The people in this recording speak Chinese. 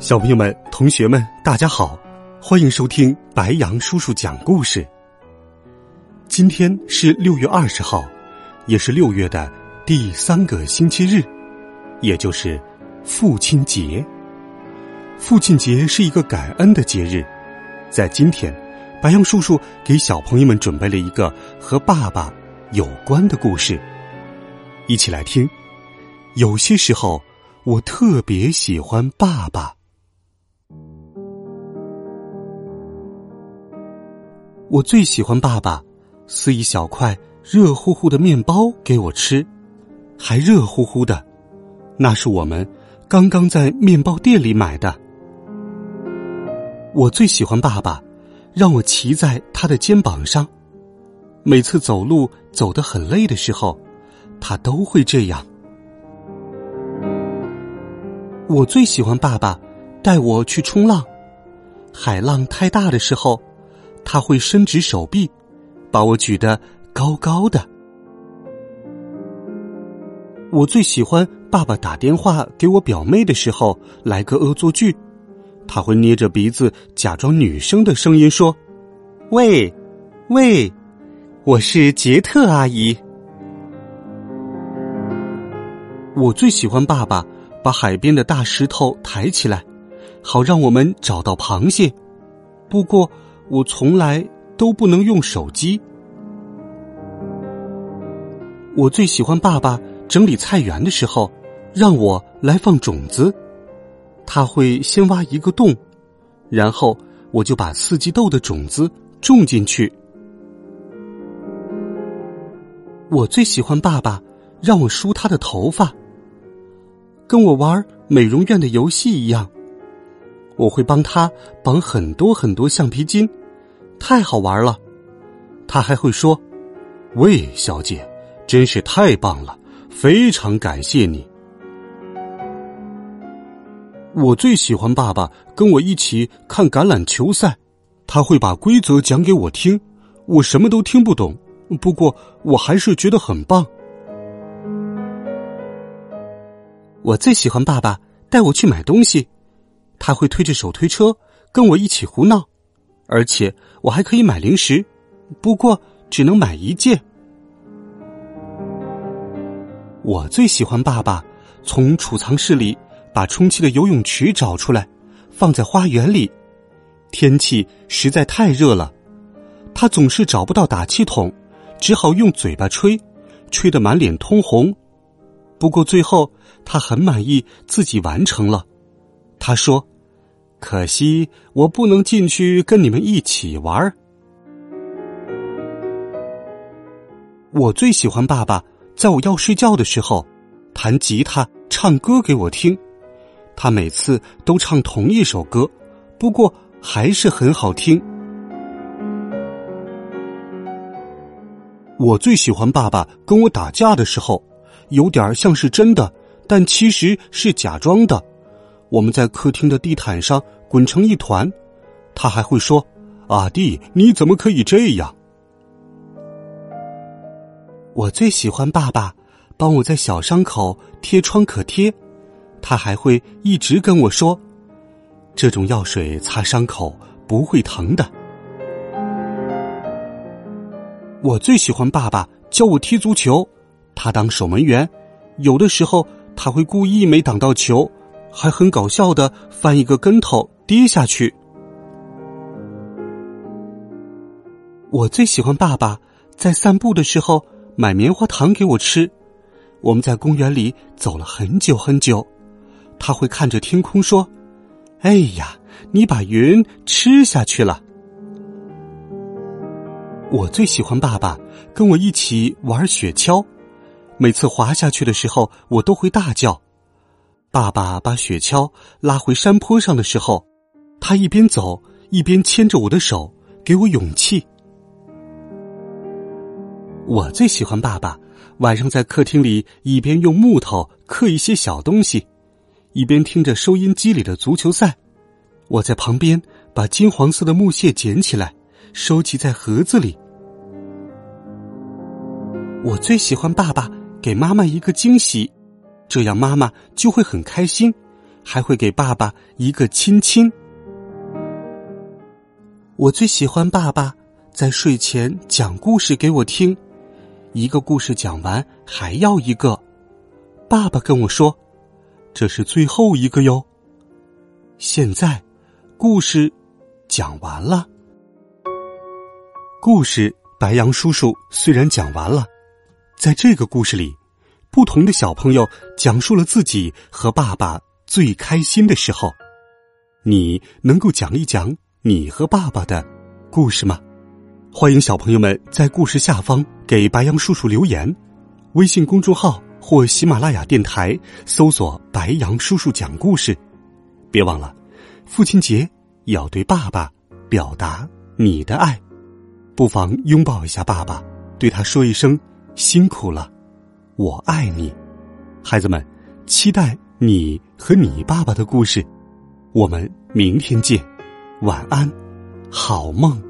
小朋友们、同学们，大家好，欢迎收听白羊叔叔讲故事。今天是六月二十号，也是六月的第三个星期日，也就是父亲节。父亲节是一个感恩的节日，在今天，白羊叔叔给小朋友们准备了一个和爸爸有关的故事，一起来听。有些时候，我特别喜欢爸爸。我最喜欢爸爸撕一小块热乎乎的面包给我吃，还热乎乎的，那是我们刚刚在面包店里买的。我最喜欢爸爸让我骑在他的肩膀上，每次走路走得很累的时候，他都会这样。我最喜欢爸爸带我去冲浪，海浪太大的时候。他会伸直手臂，把我举得高高的。我最喜欢爸爸打电话给我表妹的时候来个恶作剧，他会捏着鼻子假装女生的声音说：“喂，喂，我是杰特阿姨。”我最喜欢爸爸把海边的大石头抬起来，好让我们找到螃蟹。不过。我从来都不能用手机。我最喜欢爸爸整理菜园的时候，让我来放种子。他会先挖一个洞，然后我就把四季豆的种子种进去。我最喜欢爸爸让我梳他的头发，跟我玩美容院的游戏一样。我会帮他绑很多很多橡皮筋。太好玩了，他还会说：“喂，小姐，真是太棒了，非常感谢你。”我最喜欢爸爸跟我一起看橄榄球赛，他会把规则讲给我听，我什么都听不懂，不过我还是觉得很棒。我最喜欢爸爸带我去买东西，他会推着手推车跟我一起胡闹。而且我还可以买零食，不过只能买一件。我最喜欢爸爸从储藏室里把充气的游泳池找出来，放在花园里。天气实在太热了，他总是找不到打气筒，只好用嘴巴吹，吹得满脸通红。不过最后他很满意自己完成了，他说。可惜我不能进去跟你们一起玩。我最喜欢爸爸在我要睡觉的时候弹吉他、唱歌给我听。他每次都唱同一首歌，不过还是很好听。我最喜欢爸爸跟我打架的时候，有点像是真的，但其实是假装的。我们在客厅的地毯上滚成一团，他还会说：“阿弟，你怎么可以这样？”我最喜欢爸爸帮我在小伤口贴创可贴，他还会一直跟我说：“这种药水擦伤口不会疼的。”我最喜欢爸爸教我踢足球，他当守门员，有的时候他会故意没挡到球。还很搞笑的翻一个跟头跌下去。我最喜欢爸爸在散步的时候买棉花糖给我吃。我们在公园里走了很久很久，他会看着天空说：“哎呀，你把云吃下去了。”我最喜欢爸爸跟我一起玩雪橇，每次滑下去的时候，我都会大叫。爸爸把雪橇拉回山坡上的时候，他一边走一边牵着我的手，给我勇气。我最喜欢爸爸晚上在客厅里一边用木头刻一些小东西，一边听着收音机里的足球赛。我在旁边把金黄色的木屑捡起来，收集在盒子里。我最喜欢爸爸给妈妈一个惊喜，这样妈妈就会很开心，还会给爸爸一个亲亲。我最喜欢爸爸在睡前讲故事给我听，一个故事讲完还要一个。爸爸跟我说：“这是最后一个哟。”现在，故事讲完了。故事白羊叔叔虽然讲完了。在这个故事里，不同的小朋友讲述了自己和爸爸最开心的时候。你能够讲一讲你和爸爸的故事吗？欢迎小朋友们在故事下方给白羊叔叔留言。微信公众号或喜马拉雅电台搜索“白羊叔叔讲故事”。别忘了，父亲节要对爸爸表达你的爱，不妨拥抱一下爸爸，对他说一声。辛苦了，我爱你，孩子们，期待你和你爸爸的故事。我们明天见，晚安，好梦。